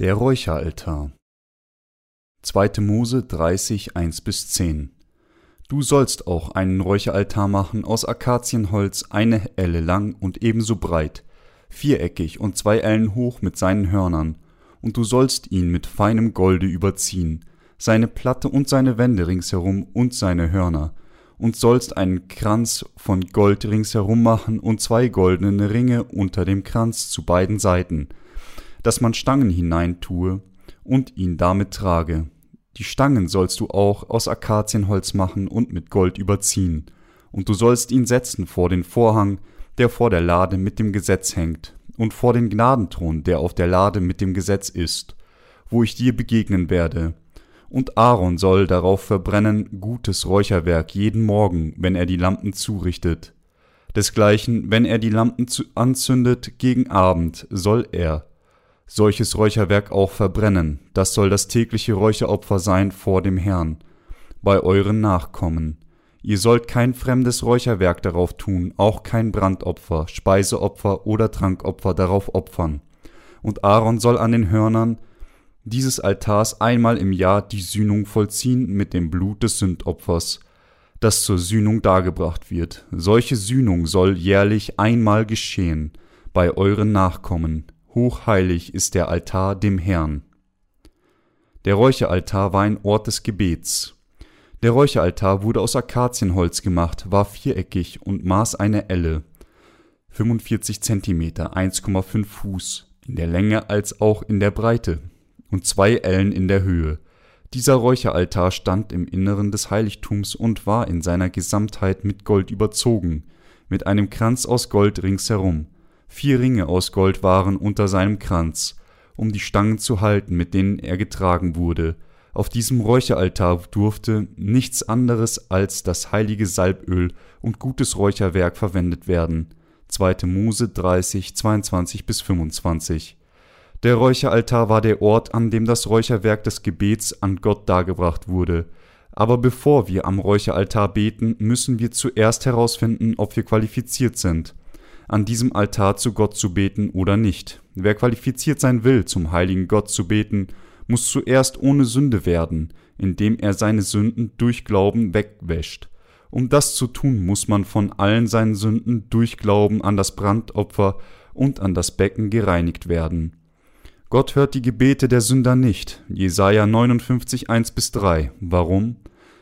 Der Räucheraltar. 2. Mose 30, 1 bis 10 Du sollst auch einen Räucheraltar machen aus Akazienholz, eine Elle lang und ebenso breit, viereckig und zwei Ellen hoch mit seinen Hörnern, und du sollst ihn mit feinem Golde überziehen, seine Platte und seine Wände ringsherum und seine Hörner, und sollst einen Kranz von Gold ringsherum machen und zwei goldene Ringe unter dem Kranz zu beiden Seiten, dass man Stangen hineintue und ihn damit trage. Die Stangen sollst du auch aus Akazienholz machen und mit Gold überziehen, und du sollst ihn setzen vor den Vorhang, der vor der Lade mit dem Gesetz hängt, und vor den Gnadenthron, der auf der Lade mit dem Gesetz ist, wo ich dir begegnen werde. Und Aaron soll darauf verbrennen gutes Räucherwerk jeden Morgen, wenn er die Lampen zurichtet. Desgleichen, wenn er die Lampen anzündet gegen Abend, soll er solches Räucherwerk auch verbrennen, das soll das tägliche Räucheropfer sein vor dem Herrn, bei euren Nachkommen. Ihr sollt kein fremdes Räucherwerk darauf tun, auch kein Brandopfer, Speiseopfer oder Trankopfer darauf opfern. Und Aaron soll an den Hörnern dieses Altars einmal im Jahr die Sühnung vollziehen mit dem Blut des Sündopfers, das zur Sühnung dargebracht wird. Solche Sühnung soll jährlich einmal geschehen bei euren Nachkommen, Hochheilig ist der Altar dem Herrn. Der Räucheraltar war ein Ort des Gebets. Der Räucheraltar wurde aus Akazienholz gemacht, war viereckig und maß eine Elle, 45 Zentimeter, 1,5 Fuß, in der Länge als auch in der Breite, und zwei Ellen in der Höhe. Dieser Räucheraltar stand im Inneren des Heiligtums und war in seiner Gesamtheit mit Gold überzogen, mit einem Kranz aus Gold ringsherum. Vier Ringe aus Gold waren unter seinem Kranz, um die Stangen zu halten, mit denen er getragen wurde. Auf diesem Räucheraltar durfte nichts anderes als das heilige Salböl und gutes Räucherwerk verwendet werden. 2. Mose 30, 22 bis 25. Der Räucheraltar war der Ort, an dem das Räucherwerk des Gebets an Gott dargebracht wurde. Aber bevor wir am Räucheraltar beten, müssen wir zuerst herausfinden, ob wir qualifiziert sind an diesem Altar zu Gott zu beten oder nicht. Wer qualifiziert sein will, zum heiligen Gott zu beten, muss zuerst ohne Sünde werden, indem er seine Sünden durch Glauben wegwäscht. Um das zu tun, muss man von allen seinen Sünden durch Glauben an das Brandopfer und an das Becken gereinigt werden. Gott hört die Gebete der Sünder nicht. Jesaja 59, 1 bis 3. Warum?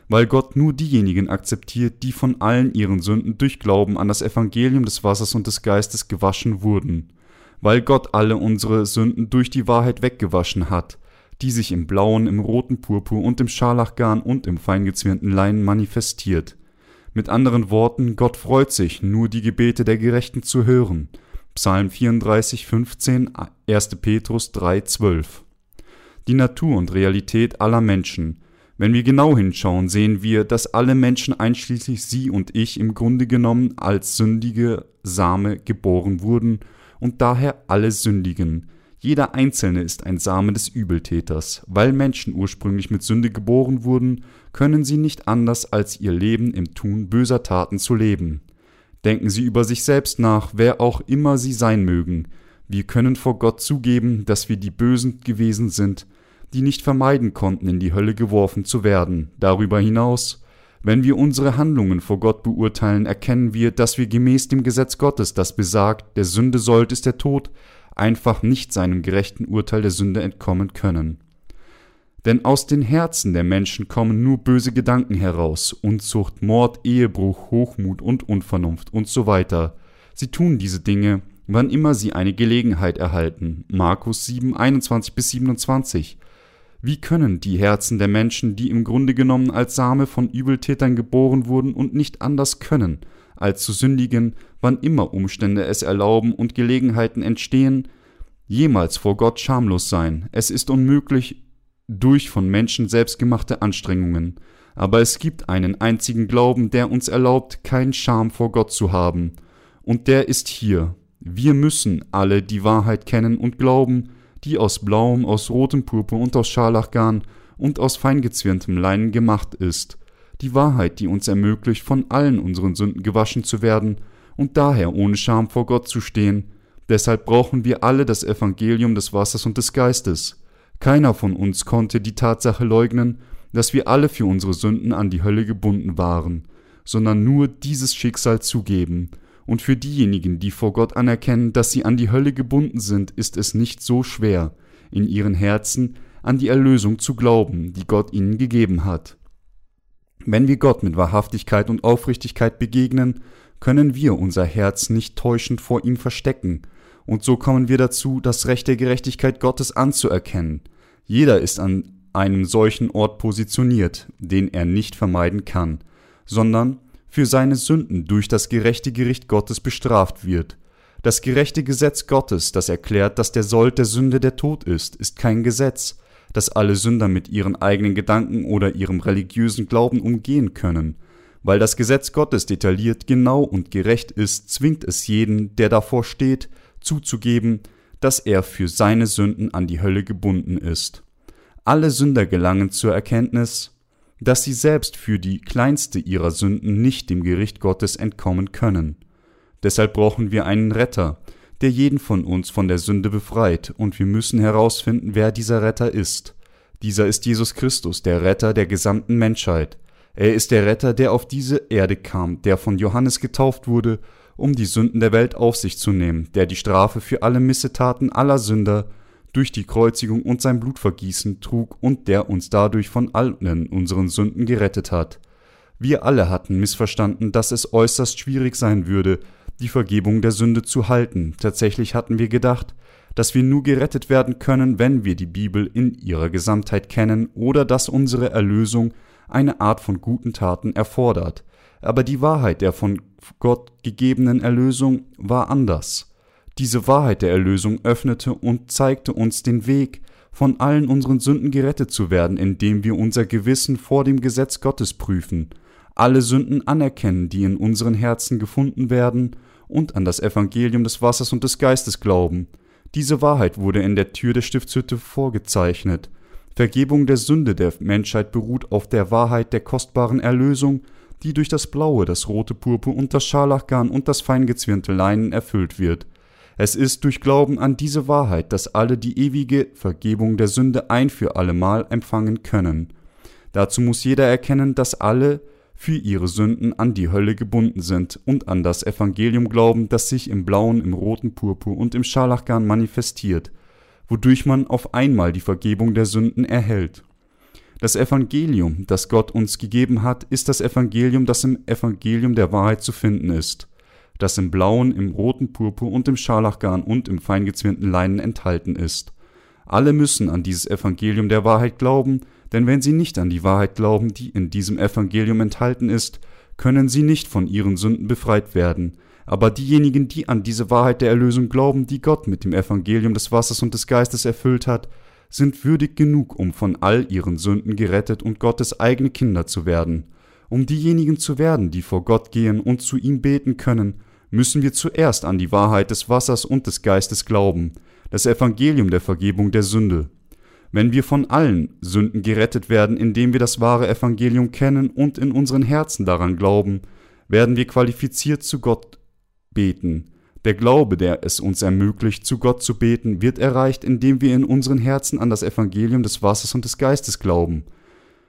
Weil Gott nur diejenigen akzeptiert, die von allen ihren Sünden durch Glauben an das Evangelium des Wassers und des Geistes gewaschen wurden, weil Gott alle unsere Sünden durch die Wahrheit weggewaschen hat, die sich im blauen, im roten Purpur und im Scharlachgarn und im feingezwirnten Leinen manifestiert. Mit anderen Worten, Gott freut sich, nur die Gebete der Gerechten zu hören. Psalm 34, 15, 1. Petrus 3, 12. Die Natur und Realität aller Menschen, wenn wir genau hinschauen, sehen wir, dass alle Menschen einschließlich Sie und ich im Grunde genommen als sündige Same geboren wurden und daher alle sündigen. Jeder Einzelne ist ein Same des Übeltäters. Weil Menschen ursprünglich mit Sünde geboren wurden, können sie nicht anders, als ihr Leben im Tun böser Taten zu leben. Denken Sie über sich selbst nach, wer auch immer Sie sein mögen. Wir können vor Gott zugeben, dass wir die Bösen gewesen sind, die nicht vermeiden konnten, in die Hölle geworfen zu werden. Darüber hinaus, wenn wir unsere Handlungen vor Gott beurteilen, erkennen wir, dass wir gemäß dem Gesetz Gottes, das besagt, der Sünde sollt ist der Tod, einfach nicht seinem gerechten Urteil der Sünde entkommen können. Denn aus den Herzen der Menschen kommen nur böse Gedanken heraus, Unzucht, Mord, Ehebruch, Hochmut und Unvernunft und so weiter. Sie tun diese Dinge, wann immer sie eine Gelegenheit erhalten. Markus 7, 21 bis 27. Wie können die Herzen der Menschen, die im Grunde genommen als Same von Übeltätern geboren wurden und nicht anders können, als zu sündigen, wann immer Umstände es erlauben und Gelegenheiten entstehen, jemals vor Gott schamlos sein? Es ist unmöglich durch von Menschen selbstgemachte Anstrengungen. Aber es gibt einen einzigen Glauben, der uns erlaubt, kein Scham vor Gott zu haben. Und der ist hier. Wir müssen alle die Wahrheit kennen und glauben, die aus blauem, aus rotem Purpur und aus Scharlachgarn und aus feingezwirntem Leinen gemacht ist, die Wahrheit, die uns ermöglicht, von allen unseren Sünden gewaschen zu werden und daher ohne Scham vor Gott zu stehen. Deshalb brauchen wir alle das Evangelium des Wassers und des Geistes. Keiner von uns konnte die Tatsache leugnen, dass wir alle für unsere Sünden an die Hölle gebunden waren, sondern nur dieses Schicksal zugeben. Und für diejenigen, die vor Gott anerkennen, dass sie an die Hölle gebunden sind, ist es nicht so schwer, in ihren Herzen an die Erlösung zu glauben, die Gott ihnen gegeben hat. Wenn wir Gott mit Wahrhaftigkeit und Aufrichtigkeit begegnen, können wir unser Herz nicht täuschend vor ihm verstecken, und so kommen wir dazu, das Recht der Gerechtigkeit Gottes anzuerkennen. Jeder ist an einem solchen Ort positioniert, den er nicht vermeiden kann, sondern für seine Sünden durch das gerechte Gericht Gottes bestraft wird. Das gerechte Gesetz Gottes, das erklärt, dass der Sold der Sünde der Tod ist, ist kein Gesetz, das alle Sünder mit ihren eigenen Gedanken oder ihrem religiösen Glauben umgehen können. Weil das Gesetz Gottes detailliert, genau und gerecht ist, zwingt es jeden, der davor steht, zuzugeben, dass er für seine Sünden an die Hölle gebunden ist. Alle Sünder gelangen zur Erkenntnis, dass sie selbst für die kleinste ihrer Sünden nicht dem Gericht Gottes entkommen können. Deshalb brauchen wir einen Retter, der jeden von uns von der Sünde befreit, und wir müssen herausfinden, wer dieser Retter ist. Dieser ist Jesus Christus, der Retter der gesamten Menschheit. Er ist der Retter, der auf diese Erde kam, der von Johannes getauft wurde, um die Sünden der Welt auf sich zu nehmen, der die Strafe für alle Missetaten aller Sünder durch die Kreuzigung und sein Blutvergießen trug und der uns dadurch von allen unseren Sünden gerettet hat. Wir alle hatten missverstanden, dass es äußerst schwierig sein würde, die Vergebung der Sünde zu halten. Tatsächlich hatten wir gedacht, dass wir nur gerettet werden können, wenn wir die Bibel in ihrer Gesamtheit kennen oder dass unsere Erlösung eine Art von guten Taten erfordert. Aber die Wahrheit der von Gott gegebenen Erlösung war anders. Diese Wahrheit der Erlösung öffnete und zeigte uns den Weg, von allen unseren Sünden gerettet zu werden, indem wir unser Gewissen vor dem Gesetz Gottes prüfen, alle Sünden anerkennen, die in unseren Herzen gefunden werden und an das Evangelium des Wassers und des Geistes glauben. Diese Wahrheit wurde in der Tür der Stiftshütte vorgezeichnet. Vergebung der Sünde der Menschheit beruht auf der Wahrheit der kostbaren Erlösung, die durch das blaue, das rote Purpur und das Scharlachgarn und das feingezwirnte Leinen erfüllt wird. Es ist durch Glauben an diese Wahrheit, dass alle die ewige Vergebung der Sünde ein für allemal empfangen können. Dazu muss jeder erkennen, dass alle für ihre Sünden an die Hölle gebunden sind und an das Evangelium glauben, das sich im blauen, im roten Purpur und im Scharlachgarn manifestiert, wodurch man auf einmal die Vergebung der Sünden erhält. Das Evangelium, das Gott uns gegeben hat, ist das Evangelium, das im Evangelium der Wahrheit zu finden ist, das im blauen, im roten Purpur und im Scharlachgarn und im feingezwirnten Leinen enthalten ist. Alle müssen an dieses Evangelium der Wahrheit glauben, denn wenn sie nicht an die Wahrheit glauben, die in diesem Evangelium enthalten ist, können sie nicht von ihren Sünden befreit werden. Aber diejenigen, die an diese Wahrheit der Erlösung glauben, die Gott mit dem Evangelium des Wassers und des Geistes erfüllt hat, sind würdig genug, um von all ihren Sünden gerettet und Gottes eigene Kinder zu werden. Um diejenigen zu werden, die vor Gott gehen und zu ihm beten können, müssen wir zuerst an die Wahrheit des Wassers und des Geistes glauben, das Evangelium der Vergebung der Sünde. Wenn wir von allen Sünden gerettet werden, indem wir das wahre Evangelium kennen und in unseren Herzen daran glauben, werden wir qualifiziert zu Gott beten. Der Glaube, der es uns ermöglicht, zu Gott zu beten, wird erreicht, indem wir in unseren Herzen an das Evangelium des Wassers und des Geistes glauben.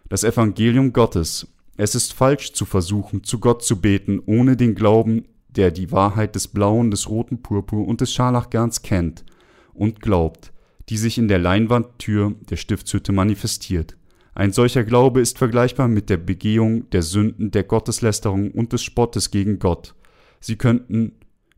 Das Evangelium Gottes. Es ist falsch zu versuchen, zu Gott zu beten, ohne den Glauben, der die Wahrheit des blauen, des roten Purpur und des Scharlachgarns kennt und glaubt die sich in der Leinwandtür der Stiftshütte manifestiert. Ein solcher Glaube ist vergleichbar mit der Begehung der Sünden der Gotteslästerung und des Spottes gegen Gott. Sie könnten,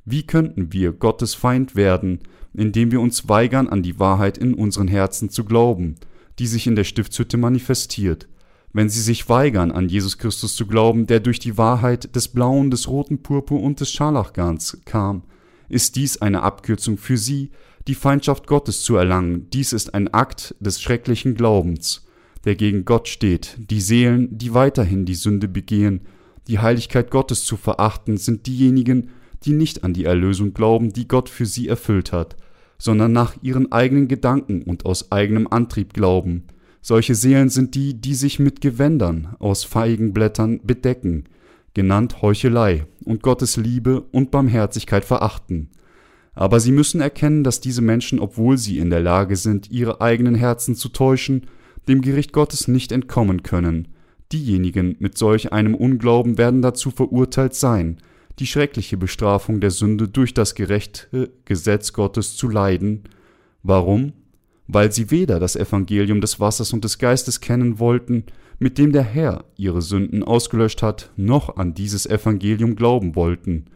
wie könnten wir Gottes Feind werden, indem wir uns weigern, an die Wahrheit in unseren Herzen zu glauben, die sich in der Stiftshütte manifestiert? Wenn sie sich weigern, an Jesus Christus zu glauben, der durch die Wahrheit des blauen, des roten Purpur und des Scharlachgarns kam, ist dies eine Abkürzung für sie, die Feindschaft Gottes zu erlangen. Dies ist ein Akt des schrecklichen Glaubens, der gegen Gott steht. Die Seelen, die weiterhin die Sünde begehen, die Heiligkeit Gottes zu verachten, sind diejenigen, die nicht an die Erlösung glauben, die Gott für sie erfüllt hat, sondern nach ihren eigenen Gedanken und aus eigenem Antrieb glauben. Solche Seelen sind die, die sich mit Gewändern aus Feigenblättern bedecken, genannt Heuchelei, und Gottes Liebe und Barmherzigkeit verachten. Aber sie müssen erkennen, dass diese Menschen, obwohl sie in der Lage sind, ihre eigenen Herzen zu täuschen, dem Gericht Gottes nicht entkommen können. Diejenigen mit solch einem Unglauben werden dazu verurteilt sein, die schreckliche Bestrafung der Sünde durch das gerechte Gesetz Gottes zu leiden. Warum? Weil sie weder das Evangelium des Wassers und des Geistes kennen wollten, mit dem der Herr ihre Sünden ausgelöscht hat, noch an dieses Evangelium glauben wollten.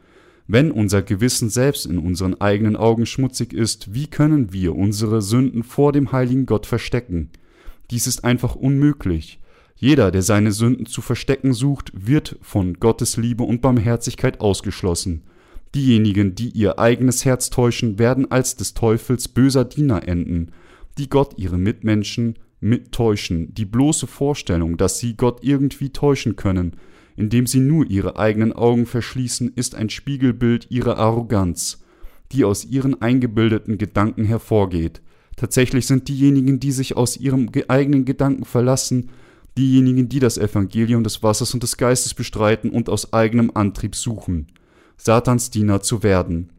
Wenn unser Gewissen selbst in unseren eigenen Augen schmutzig ist, wie können wir unsere Sünden vor dem heiligen Gott verstecken? Dies ist einfach unmöglich. Jeder, der seine Sünden zu verstecken sucht, wird von Gottes Liebe und Barmherzigkeit ausgeschlossen. Diejenigen, die ihr eigenes Herz täuschen, werden als des Teufels böser Diener enden, die Gott ihre Mitmenschen mittäuschen. Die bloße Vorstellung, dass sie Gott irgendwie täuschen können, indem sie nur ihre eigenen Augen verschließen, ist ein Spiegelbild ihrer Arroganz, die aus ihren eingebildeten Gedanken hervorgeht. Tatsächlich sind diejenigen, die sich aus ihrem eigenen Gedanken verlassen, diejenigen, die das Evangelium des Wassers und des Geistes bestreiten und aus eigenem Antrieb suchen, Satans Diener zu werden.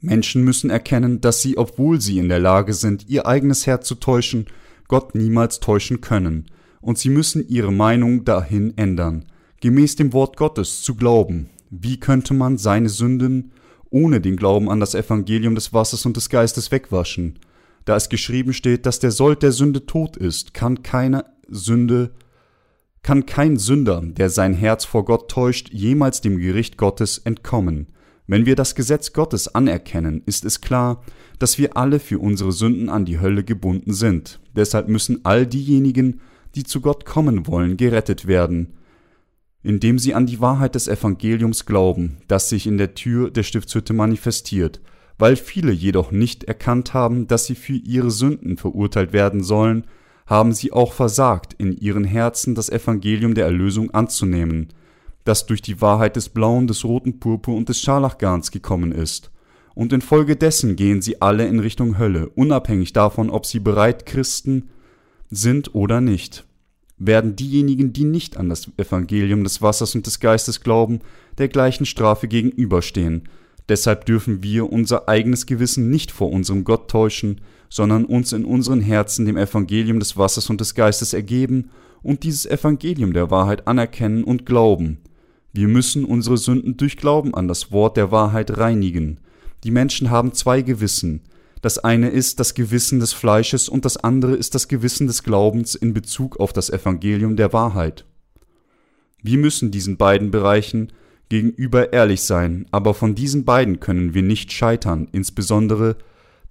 Menschen müssen erkennen, dass sie, obwohl sie in der Lage sind, ihr eigenes Herz zu täuschen, Gott niemals täuschen können, und sie müssen ihre Meinung dahin ändern gemäß dem Wort Gottes zu glauben. Wie könnte man seine Sünden ohne den Glauben an das Evangelium des Wassers und des Geistes wegwaschen? Da es geschrieben steht, dass der Sold der Sünde tot ist, kann keine Sünde, kann kein Sünder, der sein Herz vor Gott täuscht, jemals dem Gericht Gottes entkommen. Wenn wir das Gesetz Gottes anerkennen, ist es klar, dass wir alle für unsere Sünden an die Hölle gebunden sind. Deshalb müssen all diejenigen, die zu Gott kommen wollen, gerettet werden indem sie an die Wahrheit des Evangeliums glauben, das sich in der Tür der Stiftshütte manifestiert, weil viele jedoch nicht erkannt haben, dass sie für ihre Sünden verurteilt werden sollen, haben sie auch versagt, in ihren Herzen das Evangelium der Erlösung anzunehmen, das durch die Wahrheit des blauen, des roten Purpur und des Scharlachgarns gekommen ist. Und infolgedessen gehen sie alle in Richtung Hölle, unabhängig davon, ob sie bereit Christen sind oder nicht werden diejenigen, die nicht an das Evangelium des Wassers und des Geistes glauben, der gleichen Strafe gegenüberstehen. Deshalb dürfen wir unser eigenes Gewissen nicht vor unserem Gott täuschen, sondern uns in unseren Herzen dem Evangelium des Wassers und des Geistes ergeben und dieses Evangelium der Wahrheit anerkennen und glauben. Wir müssen unsere Sünden durch Glauben an das Wort der Wahrheit reinigen. Die Menschen haben zwei Gewissen, das eine ist das Gewissen des Fleisches und das andere ist das Gewissen des Glaubens in Bezug auf das Evangelium der Wahrheit. Wir müssen diesen beiden Bereichen gegenüber ehrlich sein, aber von diesen beiden können wir nicht scheitern, insbesondere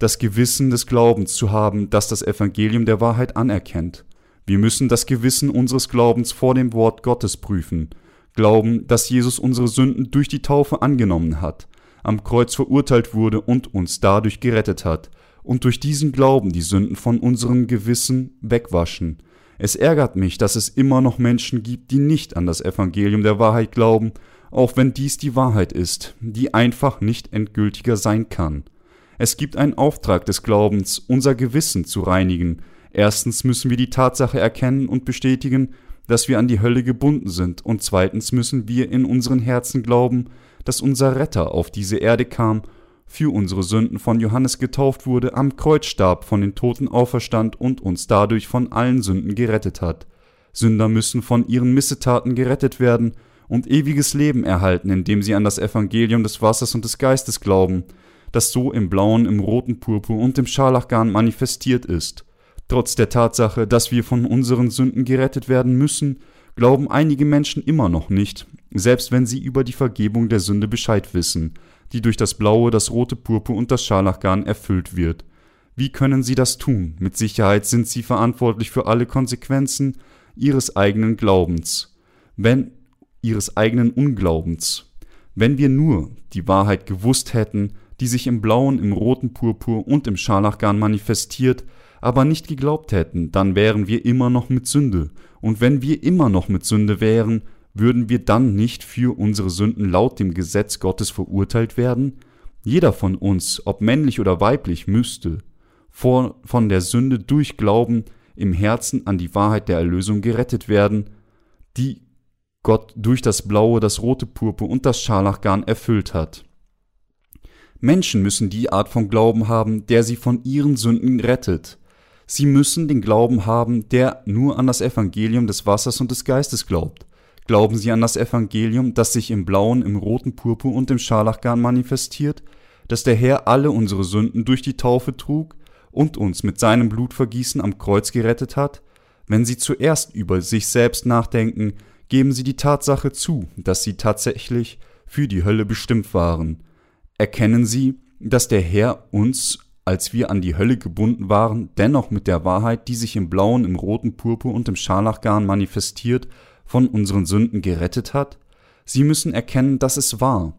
das Gewissen des Glaubens zu haben, das das Evangelium der Wahrheit anerkennt. Wir müssen das Gewissen unseres Glaubens vor dem Wort Gottes prüfen, glauben, dass Jesus unsere Sünden durch die Taufe angenommen hat, am Kreuz verurteilt wurde und uns dadurch gerettet hat, und durch diesen Glauben die Sünden von unserem Gewissen wegwaschen. Es ärgert mich, dass es immer noch Menschen gibt, die nicht an das Evangelium der Wahrheit glauben, auch wenn dies die Wahrheit ist, die einfach nicht endgültiger sein kann. Es gibt einen Auftrag des Glaubens, unser Gewissen zu reinigen. Erstens müssen wir die Tatsache erkennen und bestätigen, dass wir an die Hölle gebunden sind, und zweitens müssen wir in unseren Herzen glauben, dass unser Retter auf diese Erde kam, für unsere Sünden von Johannes getauft wurde, am Kreuz starb, von den Toten auferstand und uns dadurch von allen Sünden gerettet hat. Sünder müssen von ihren Missetaten gerettet werden und ewiges Leben erhalten, indem sie an das Evangelium des Wassers und des Geistes glauben, das so im blauen, im roten Purpur und im Scharlachgarn manifestiert ist. Trotz der Tatsache, dass wir von unseren Sünden gerettet werden müssen, glauben einige Menschen immer noch nicht, selbst wenn sie über die Vergebung der Sünde Bescheid wissen, die durch das blaue, das rote Purpur und das Scharlachgarn erfüllt wird. Wie können sie das tun? Mit Sicherheit sind sie verantwortlich für alle Konsequenzen ihres eigenen Glaubens, wenn ihres eigenen Unglaubens. Wenn wir nur die Wahrheit gewusst hätten, die sich im blauen, im roten Purpur und im Scharlachgarn manifestiert, aber nicht geglaubt hätten, dann wären wir immer noch mit Sünde, und wenn wir immer noch mit Sünde wären, würden wir dann nicht für unsere Sünden laut dem Gesetz Gottes verurteilt werden? Jeder von uns, ob männlich oder weiblich, müsste vor, von der Sünde durch Glauben im Herzen an die Wahrheit der Erlösung gerettet werden, die Gott durch das blaue, das rote Purpur und das Scharlachgarn erfüllt hat. Menschen müssen die Art von Glauben haben, der sie von ihren Sünden rettet. Sie müssen den Glauben haben, der nur an das Evangelium des Wassers und des Geistes glaubt. Glauben sie an das Evangelium, das sich im blauen, im roten Purpur und im Scharlachgarn manifestiert, dass der Herr alle unsere Sünden durch die Taufe trug und uns mit seinem Blutvergießen am Kreuz gerettet hat? Wenn sie zuerst über sich selbst nachdenken, geben sie die Tatsache zu, dass sie tatsächlich für die Hölle bestimmt waren. Erkennen sie, dass der Herr uns, als wir an die Hölle gebunden waren, dennoch mit der Wahrheit, die sich im blauen, im roten Purpur und im Scharlachgarn manifestiert, von unseren Sünden gerettet hat? Sie müssen erkennen, dass es wahr,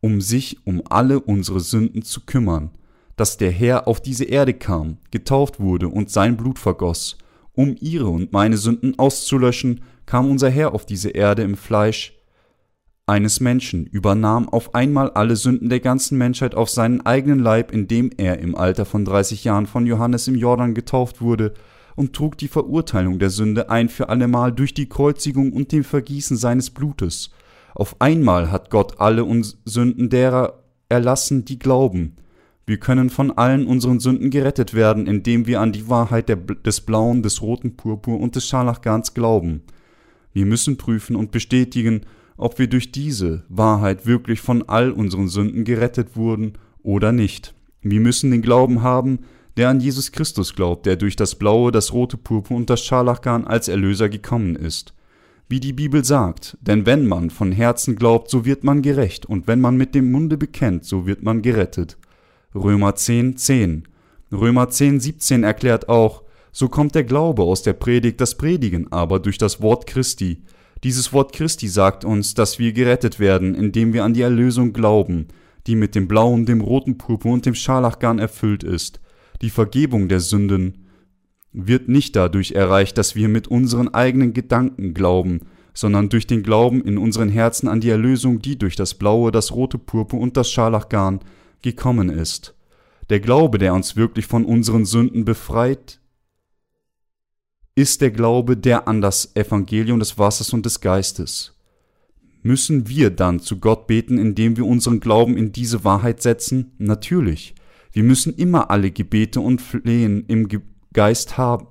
um sich um alle unsere Sünden zu kümmern, dass der Herr auf diese Erde kam, getauft wurde und sein Blut vergoss, um ihre und meine Sünden auszulöschen, kam unser Herr auf diese Erde im Fleisch eines Menschen, übernahm auf einmal alle Sünden der ganzen Menschheit auf seinen eigenen Leib, indem er im Alter von 30 Jahren von Johannes im Jordan getauft wurde und trug die Verurteilung der Sünde ein für allemal durch die Kreuzigung und dem Vergießen seines Blutes. Auf einmal hat Gott alle uns Sünden derer erlassen, die glauben. Wir können von allen unseren Sünden gerettet werden, indem wir an die Wahrheit der, des blauen, des roten Purpur und des Scharlachgarns glauben. Wir müssen prüfen und bestätigen, ob wir durch diese Wahrheit wirklich von all unseren Sünden gerettet wurden oder nicht. Wir müssen den Glauben haben, der an Jesus Christus glaubt, der durch das blaue, das rote Purpur und das Scharlachgarn als Erlöser gekommen ist. Wie die Bibel sagt, denn wenn man von Herzen glaubt, so wird man gerecht, und wenn man mit dem Munde bekennt, so wird man gerettet. Römer 10, 10. Römer 10, 17 erklärt auch, so kommt der Glaube aus der Predigt, das Predigen aber durch das Wort Christi. Dieses Wort Christi sagt uns, dass wir gerettet werden, indem wir an die Erlösung glauben, die mit dem blauen, dem roten Purpur und dem Scharlachgarn erfüllt ist. Die Vergebung der Sünden wird nicht dadurch erreicht, dass wir mit unseren eigenen Gedanken glauben, sondern durch den Glauben in unseren Herzen an die Erlösung, die durch das blaue, das rote Purpur und das Scharlachgarn gekommen ist. Der Glaube, der uns wirklich von unseren Sünden befreit, ist der Glaube der an das Evangelium des Wassers und des Geistes. Müssen wir dann zu Gott beten, indem wir unseren Glauben in diese Wahrheit setzen? Natürlich. Wir müssen immer alle Gebete und Flehen im Geist haben,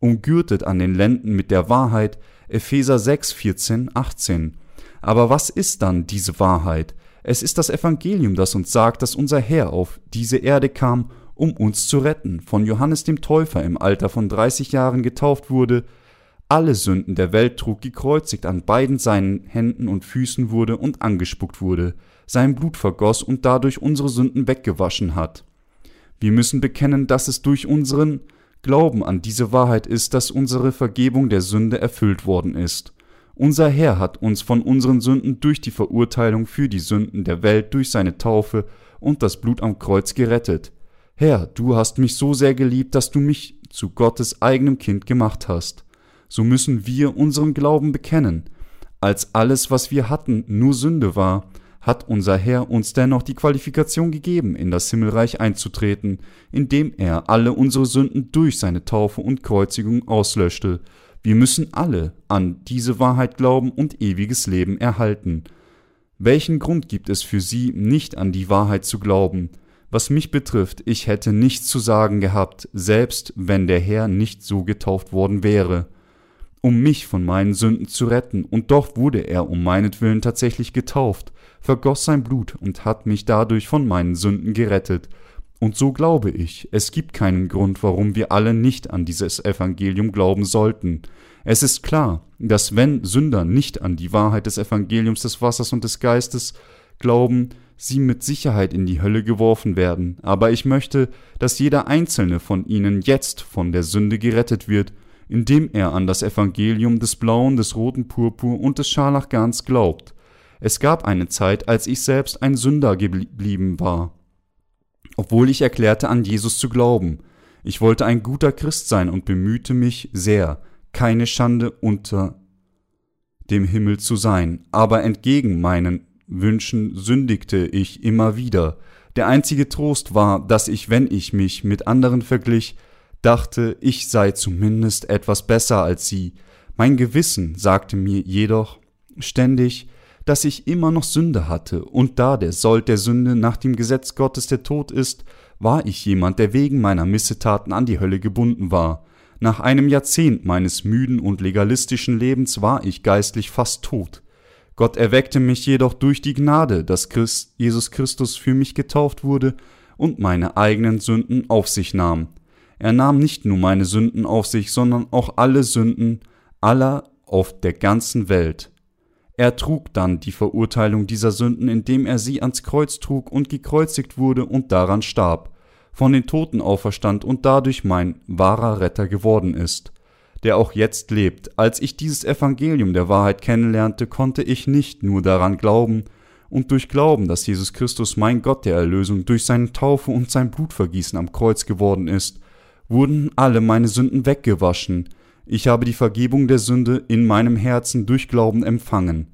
umgürtet an den Lenden mit der Wahrheit, Epheser 6, 14, 18. Aber was ist dann diese Wahrheit? Es ist das Evangelium, das uns sagt, dass unser Herr auf diese Erde kam, um uns zu retten, von Johannes dem Täufer im Alter von 30 Jahren getauft wurde, alle Sünden der Welt trug, gekreuzigt an beiden seinen Händen und Füßen wurde und angespuckt wurde, sein Blut vergoss und dadurch unsere Sünden weggewaschen hat. Wir müssen bekennen, dass es durch unseren Glauben an diese Wahrheit ist, dass unsere Vergebung der Sünde erfüllt worden ist. Unser Herr hat uns von unseren Sünden durch die Verurteilung für die Sünden der Welt durch seine Taufe und das Blut am Kreuz gerettet. Herr, du hast mich so sehr geliebt, dass du mich zu Gottes eigenem Kind gemacht hast. So müssen wir unseren Glauben bekennen. Als alles, was wir hatten, nur Sünde war, hat unser Herr uns dennoch die Qualifikation gegeben, in das Himmelreich einzutreten, indem er alle unsere Sünden durch seine Taufe und Kreuzigung auslöschte. Wir müssen alle an diese Wahrheit glauben und ewiges Leben erhalten. Welchen Grund gibt es für Sie, nicht an die Wahrheit zu glauben? Was mich betrifft, ich hätte nichts zu sagen gehabt, selbst wenn der Herr nicht so getauft worden wäre, um mich von meinen Sünden zu retten, und doch wurde er um meinetwillen tatsächlich getauft, vergoss sein Blut und hat mich dadurch von meinen Sünden gerettet. Und so glaube ich, es gibt keinen Grund, warum wir alle nicht an dieses Evangelium glauben sollten. Es ist klar, dass wenn Sünder nicht an die Wahrheit des Evangeliums des Wassers und des Geistes glauben, sie mit Sicherheit in die Hölle geworfen werden, aber ich möchte, dass jeder einzelne von ihnen jetzt von der Sünde gerettet wird, indem er an das Evangelium des blauen, des roten Purpur und des Scharlachgarns glaubt. Es gab eine Zeit, als ich selbst ein Sünder geblieben war, obwohl ich erklärte, an Jesus zu glauben. Ich wollte ein guter Christ sein und bemühte mich sehr, keine Schande unter dem Himmel zu sein, aber entgegen meinen Wünschen sündigte ich immer wieder. Der einzige Trost war, dass ich, wenn ich mich mit anderen verglich, dachte, ich sei zumindest etwas besser als sie. Mein Gewissen sagte mir jedoch ständig, dass ich immer noch Sünde hatte, und da der Sold der Sünde nach dem Gesetz Gottes der Tod ist, war ich jemand, der wegen meiner Missetaten an die Hölle gebunden war. Nach einem Jahrzehnt meines müden und legalistischen Lebens war ich geistlich fast tot. Gott erweckte mich jedoch durch die Gnade, dass Christ, Jesus Christus für mich getauft wurde und meine eigenen Sünden auf sich nahm. Er nahm nicht nur meine Sünden auf sich, sondern auch alle Sünden aller auf der ganzen Welt. Er trug dann die Verurteilung dieser Sünden, indem er sie ans Kreuz trug und gekreuzigt wurde und daran starb, von den Toten auferstand und dadurch mein wahrer Retter geworden ist, der auch jetzt lebt. Als ich dieses Evangelium der Wahrheit kennenlernte, konnte ich nicht nur daran glauben, und durch Glauben, dass Jesus Christus mein Gott der Erlösung durch seine Taufe und sein Blutvergießen am Kreuz geworden ist, wurden alle meine Sünden weggewaschen, ich habe die Vergebung der Sünde in meinem Herzen durch Glauben empfangen.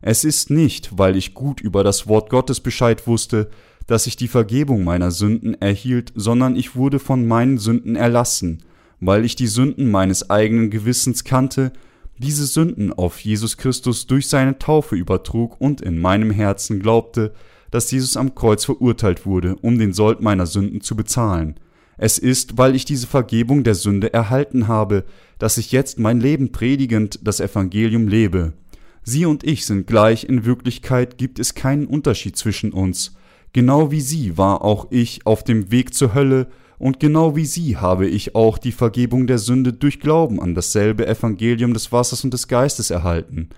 Es ist nicht, weil ich gut über das Wort Gottes Bescheid wusste, dass ich die Vergebung meiner Sünden erhielt, sondern ich wurde von meinen Sünden erlassen, weil ich die Sünden meines eigenen Gewissens kannte, diese Sünden auf Jesus Christus durch seine Taufe übertrug und in meinem Herzen glaubte, dass Jesus am Kreuz verurteilt wurde, um den Sold meiner Sünden zu bezahlen. Es ist, weil ich diese Vergebung der Sünde erhalten habe, dass ich jetzt mein Leben predigend das Evangelium lebe. Sie und ich sind gleich, in Wirklichkeit gibt es keinen Unterschied zwischen uns. Genau wie sie war auch ich auf dem Weg zur Hölle, und genau wie sie habe ich auch die Vergebung der Sünde durch Glauben an dasselbe Evangelium des Wassers und des Geistes erhalten.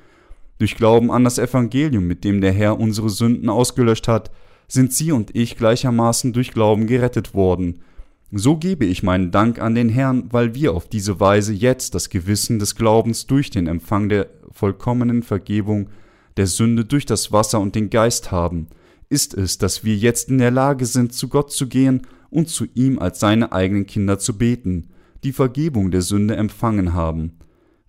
Durch Glauben an das Evangelium, mit dem der Herr unsere Sünden ausgelöscht hat, sind sie und ich gleichermaßen durch Glauben gerettet worden, so gebe ich meinen Dank an den Herrn, weil wir auf diese Weise jetzt das Gewissen des Glaubens durch den Empfang der vollkommenen Vergebung der Sünde durch das Wasser und den Geist haben, ist es, dass wir jetzt in der Lage sind, zu Gott zu gehen und zu ihm als seine eigenen Kinder zu beten, die Vergebung der Sünde empfangen haben.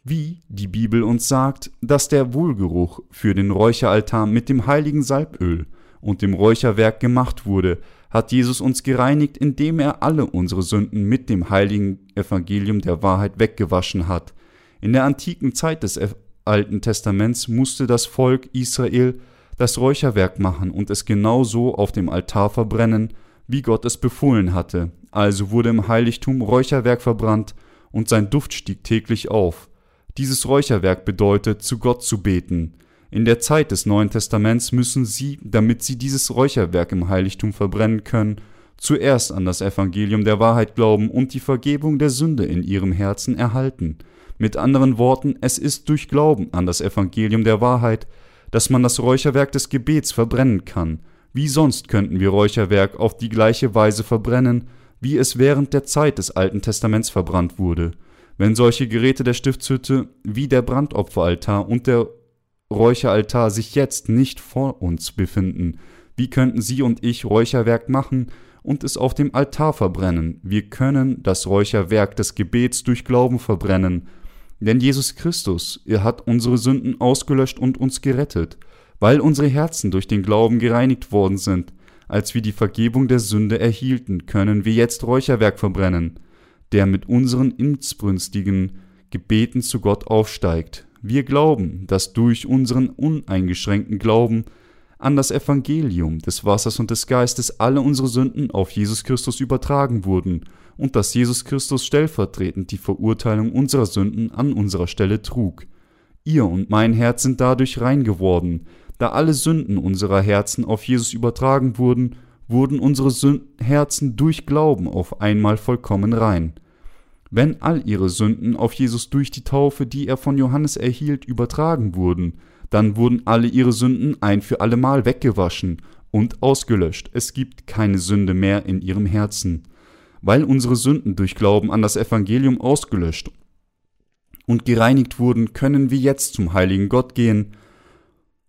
Wie die Bibel uns sagt, dass der Wohlgeruch für den Räucheraltar mit dem heiligen Salböl und dem Räucherwerk gemacht wurde, hat Jesus uns gereinigt, indem er alle unsere Sünden mit dem heiligen Evangelium der Wahrheit weggewaschen hat. In der antiken Zeit des Alten Testaments musste das Volk Israel das Räucherwerk machen und es genau so auf dem Altar verbrennen, wie Gott es befohlen hatte. Also wurde im Heiligtum Räucherwerk verbrannt und sein Duft stieg täglich auf. Dieses Räucherwerk bedeutet, zu Gott zu beten. In der Zeit des Neuen Testaments müssen sie, damit sie dieses Räucherwerk im Heiligtum verbrennen können, zuerst an das Evangelium der Wahrheit glauben und die Vergebung der Sünde in ihrem Herzen erhalten. Mit anderen Worten, es ist durch Glauben an das Evangelium der Wahrheit, dass man das Räucherwerk des Gebets verbrennen kann. Wie sonst könnten wir Räucherwerk auf die gleiche Weise verbrennen, wie es während der Zeit des Alten Testaments verbrannt wurde? Wenn solche Geräte der Stiftshütte wie der Brandopferaltar und der Räucheraltar sich jetzt nicht vor uns befinden. Wie könnten Sie und ich Räucherwerk machen und es auf dem Altar verbrennen? Wir können das Räucherwerk des Gebets durch Glauben verbrennen. Denn Jesus Christus, er hat unsere Sünden ausgelöscht und uns gerettet, weil unsere Herzen durch den Glauben gereinigt worden sind. Als wir die Vergebung der Sünde erhielten, können wir jetzt Räucherwerk verbrennen, der mit unseren inbrünstigen Gebeten zu Gott aufsteigt. Wir glauben, dass durch unseren uneingeschränkten Glauben an das Evangelium des Wassers und des Geistes alle unsere Sünden auf Jesus Christus übertragen wurden und dass Jesus Christus stellvertretend die Verurteilung unserer Sünden an unserer Stelle trug. Ihr und mein Herz sind dadurch rein geworden. Da alle Sünden unserer Herzen auf Jesus übertragen wurden, wurden unsere Herzen durch Glauben auf einmal vollkommen rein. Wenn all ihre Sünden auf Jesus durch die Taufe, die er von Johannes erhielt, übertragen wurden, dann wurden alle ihre Sünden ein für allemal weggewaschen und ausgelöscht. Es gibt keine Sünde mehr in ihrem Herzen. Weil unsere Sünden durch Glauben an das Evangelium ausgelöscht und gereinigt wurden, können wir jetzt zum heiligen Gott gehen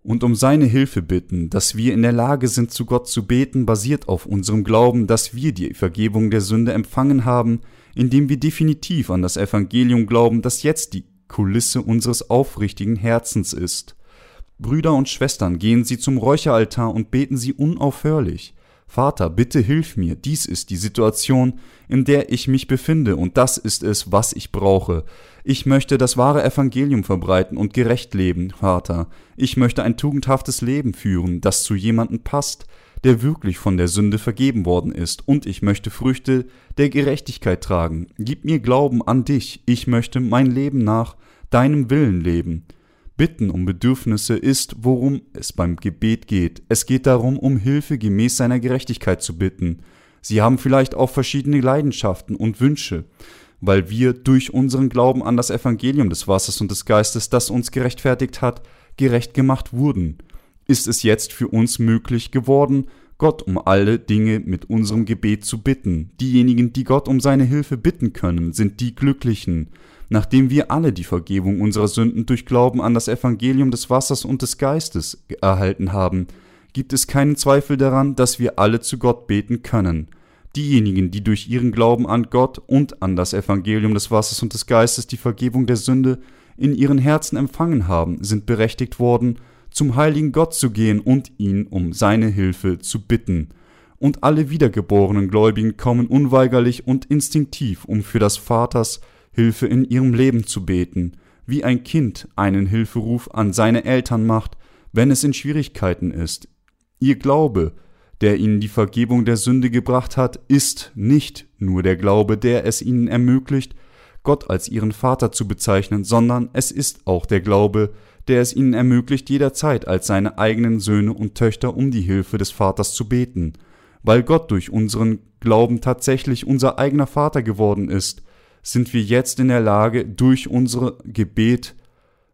und um seine Hilfe bitten, dass wir in der Lage sind, zu Gott zu beten, basiert auf unserem Glauben, dass wir die Vergebung der Sünde empfangen haben, indem wir definitiv an das Evangelium glauben, das jetzt die Kulisse unseres aufrichtigen Herzens ist. Brüder und Schwestern, gehen Sie zum Räucheraltar und beten Sie unaufhörlich. Vater, bitte hilf mir, dies ist die Situation, in der ich mich befinde, und das ist es, was ich brauche. Ich möchte das wahre Evangelium verbreiten und gerecht leben, Vater. Ich möchte ein tugendhaftes Leben führen, das zu jemandem passt, der wirklich von der Sünde vergeben worden ist, und ich möchte Früchte der Gerechtigkeit tragen. Gib mir Glauben an dich, ich möchte mein Leben nach deinem Willen leben. Bitten um Bedürfnisse ist, worum es beim Gebet geht. Es geht darum, um Hilfe gemäß seiner Gerechtigkeit zu bitten. Sie haben vielleicht auch verschiedene Leidenschaften und Wünsche, weil wir durch unseren Glauben an das Evangelium des Wassers und des Geistes, das uns gerechtfertigt hat, gerecht gemacht wurden. Ist es jetzt für uns möglich geworden, Gott um alle Dinge mit unserem Gebet zu bitten. Diejenigen, die Gott um seine Hilfe bitten können, sind die Glücklichen. Nachdem wir alle die Vergebung unserer Sünden durch Glauben an das Evangelium des Wassers und des Geistes erhalten haben, gibt es keinen Zweifel daran, dass wir alle zu Gott beten können. Diejenigen, die durch ihren Glauben an Gott und an das Evangelium des Wassers und des Geistes die Vergebung der Sünde in ihren Herzen empfangen haben, sind berechtigt worden, zum heiligen Gott zu gehen und ihn um seine Hilfe zu bitten. Und alle wiedergeborenen Gläubigen kommen unweigerlich und instinktiv, um für das Vaters Hilfe in ihrem Leben zu beten, wie ein Kind einen Hilferuf an seine Eltern macht, wenn es in Schwierigkeiten ist. Ihr Glaube, der ihnen die Vergebung der Sünde gebracht hat, ist nicht nur der Glaube, der es ihnen ermöglicht, Gott als ihren Vater zu bezeichnen, sondern es ist auch der Glaube, der es ihnen ermöglicht, jederzeit als seine eigenen Söhne und Töchter um die Hilfe des Vaters zu beten. Weil Gott durch unseren Glauben tatsächlich unser eigener Vater geworden ist, sind wir jetzt in der Lage, durch unser Gebet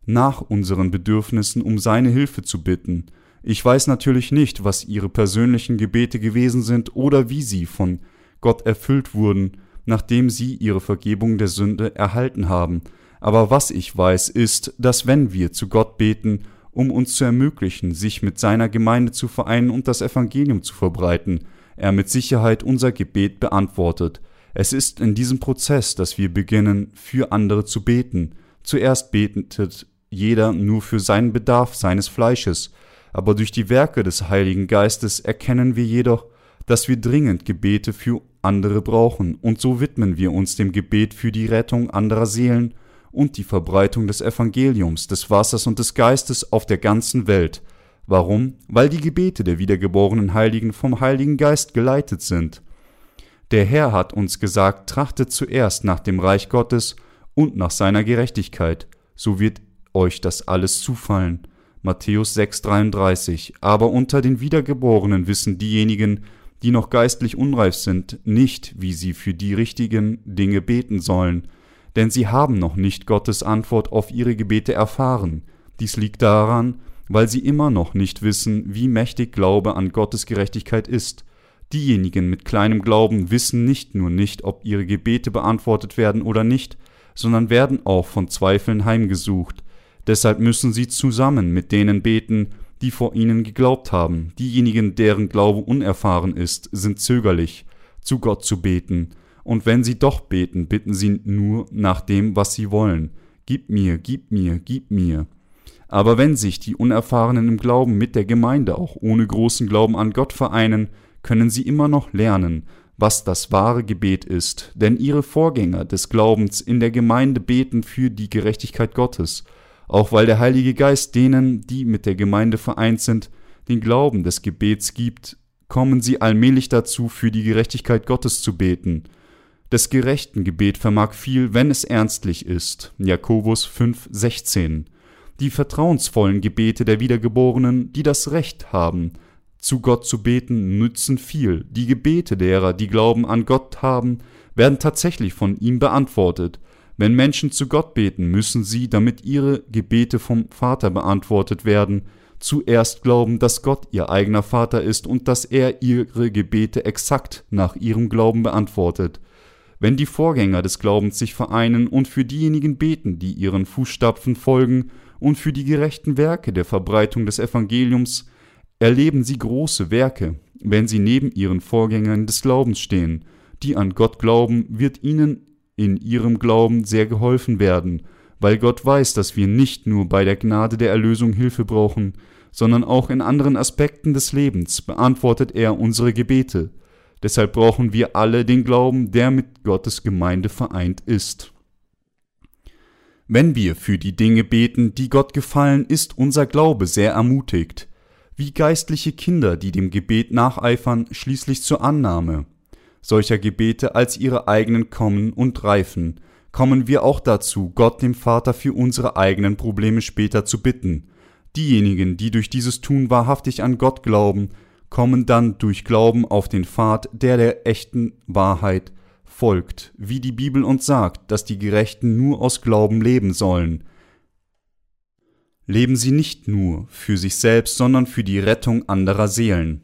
nach unseren Bedürfnissen um seine Hilfe zu bitten. Ich weiß natürlich nicht, was ihre persönlichen Gebete gewesen sind oder wie sie von Gott erfüllt wurden, nachdem sie ihre Vergebung der Sünde erhalten haben, aber was ich weiß, ist, dass wenn wir zu Gott beten, um uns zu ermöglichen, sich mit seiner Gemeinde zu vereinen und das Evangelium zu verbreiten, er mit Sicherheit unser Gebet beantwortet. Es ist in diesem Prozess, dass wir beginnen, für andere zu beten. Zuerst betet jeder nur für seinen Bedarf seines Fleisches, aber durch die Werke des Heiligen Geistes erkennen wir jedoch, dass wir dringend Gebete für andere brauchen, und so widmen wir uns dem Gebet für die Rettung anderer Seelen und die Verbreitung des Evangeliums, des Wassers und des Geistes auf der ganzen Welt. Warum? Weil die Gebete der wiedergeborenen Heiligen vom Heiligen Geist geleitet sind. Der Herr hat uns gesagt, trachtet zuerst nach dem Reich Gottes und nach seiner Gerechtigkeit, so wird euch das alles zufallen. Matthäus 6,33 Aber unter den Wiedergeborenen wissen diejenigen, die noch geistlich unreif sind, nicht, wie sie für die richtigen Dinge beten sollen, denn sie haben noch nicht Gottes Antwort auf ihre Gebete erfahren. Dies liegt daran, weil sie immer noch nicht wissen, wie mächtig Glaube an Gottes Gerechtigkeit ist. Diejenigen mit kleinem Glauben wissen nicht nur nicht, ob ihre Gebete beantwortet werden oder nicht, sondern werden auch von Zweifeln heimgesucht. Deshalb müssen sie zusammen mit denen beten, die vor ihnen geglaubt haben. Diejenigen, deren Glaube unerfahren ist, sind zögerlich, zu Gott zu beten und wenn sie doch beten, bitten sie nur nach dem, was sie wollen. Gib mir, gib mir, gib mir. Aber wenn sich die Unerfahrenen im Glauben mit der Gemeinde auch ohne großen Glauben an Gott vereinen, können sie immer noch lernen, was das wahre Gebet ist, denn ihre Vorgänger des Glaubens in der Gemeinde beten für die Gerechtigkeit Gottes, auch weil der Heilige Geist denen, die mit der Gemeinde vereint sind, den Glauben des Gebets gibt, kommen sie allmählich dazu, für die Gerechtigkeit Gottes zu beten, des gerechten Gebet vermag viel, wenn es ernstlich ist. Jakobus 5, 16. Die vertrauensvollen Gebete der Wiedergeborenen, die das Recht haben, zu Gott zu beten, nützen viel. Die Gebete derer, die Glauben an Gott haben, werden tatsächlich von ihm beantwortet. Wenn Menschen zu Gott beten, müssen sie, damit ihre Gebete vom Vater beantwortet werden, zuerst glauben, dass Gott ihr eigener Vater ist und dass er ihre Gebete exakt nach ihrem Glauben beantwortet wenn die Vorgänger des Glaubens sich vereinen und für diejenigen beten, die ihren Fußstapfen folgen, und für die gerechten Werke der Verbreitung des Evangeliums, erleben sie große Werke, wenn sie neben ihren Vorgängern des Glaubens stehen, die an Gott glauben, wird ihnen in ihrem Glauben sehr geholfen werden, weil Gott weiß, dass wir nicht nur bei der Gnade der Erlösung Hilfe brauchen, sondern auch in anderen Aspekten des Lebens beantwortet er unsere Gebete. Deshalb brauchen wir alle den Glauben, der mit Gottes Gemeinde vereint ist. Wenn wir für die Dinge beten, die Gott gefallen, ist unser Glaube sehr ermutigt, wie geistliche Kinder, die dem Gebet nacheifern, schließlich zur Annahme solcher Gebete als ihre eigenen kommen und reifen, kommen wir auch dazu, Gott dem Vater für unsere eigenen Probleme später zu bitten. Diejenigen, die durch dieses Tun wahrhaftig an Gott glauben, kommen dann durch Glauben auf den Pfad, der der echten Wahrheit folgt, wie die Bibel uns sagt, dass die Gerechten nur aus Glauben leben sollen. Leben sie nicht nur für sich selbst, sondern für die Rettung anderer Seelen.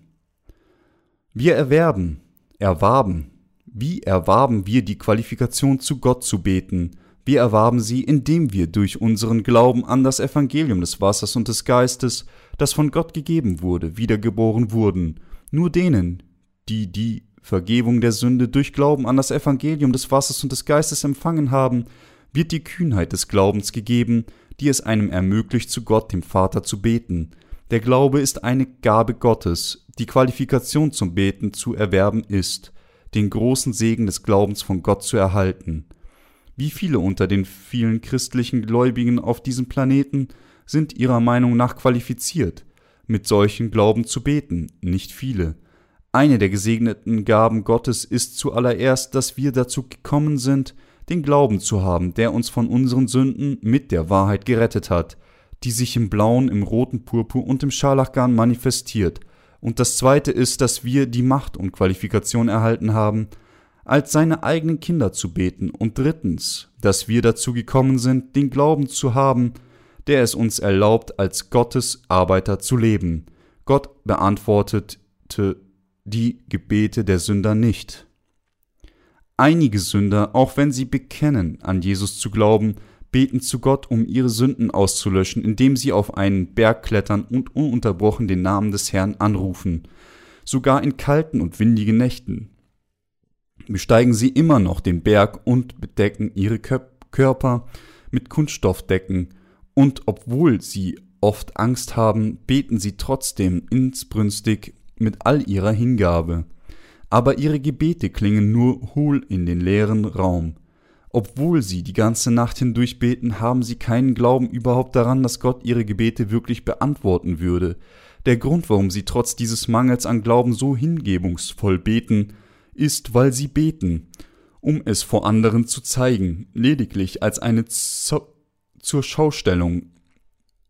Wir erwerben, erwarben. Wie erwarben wir die Qualifikation zu Gott zu beten? Wir erwarben sie, indem wir durch unseren Glauben an das Evangelium des Wassers und des Geistes, das von Gott gegeben wurde, wiedergeboren wurden. Nur denen, die die Vergebung der Sünde durch Glauben an das Evangelium des Wassers und des Geistes empfangen haben, wird die Kühnheit des Glaubens gegeben, die es einem ermöglicht, zu Gott dem Vater zu beten. Der Glaube ist eine Gabe Gottes, die Qualifikation zum Beten zu erwerben ist, den großen Segen des Glaubens von Gott zu erhalten. Wie viele unter den vielen christlichen Gläubigen auf diesem Planeten sind ihrer Meinung nach qualifiziert, mit solchen Glauben zu beten? Nicht viele. Eine der gesegneten Gaben Gottes ist zuallererst, dass wir dazu gekommen sind, den Glauben zu haben, der uns von unseren Sünden mit der Wahrheit gerettet hat, die sich im blauen, im roten Purpur und im Scharlachgarn manifestiert. Und das zweite ist, dass wir die Macht und Qualifikation erhalten haben, als seine eigenen Kinder zu beten. Und drittens, dass wir dazu gekommen sind, den Glauben zu haben, der es uns erlaubt, als Gottes Arbeiter zu leben. Gott beantwortete die Gebete der Sünder nicht. Einige Sünder, auch wenn sie bekennen, an Jesus zu glauben, beten zu Gott, um ihre Sünden auszulöschen, indem sie auf einen Berg klettern und ununterbrochen den Namen des Herrn anrufen. Sogar in kalten und windigen Nächten besteigen sie immer noch den Berg und bedecken ihre Körper mit Kunststoffdecken, und obwohl sie oft Angst haben, beten sie trotzdem insbrünstig mit all ihrer Hingabe. Aber ihre Gebete klingen nur hohl in den leeren Raum. Obwohl sie die ganze Nacht hindurch beten, haben sie keinen Glauben überhaupt daran, dass Gott ihre Gebete wirklich beantworten würde. Der Grund, warum sie trotz dieses Mangels an Glauben so hingebungsvoll beten, ist, weil sie beten, um es vor anderen zu zeigen, lediglich als eine Z zur Schaustellung.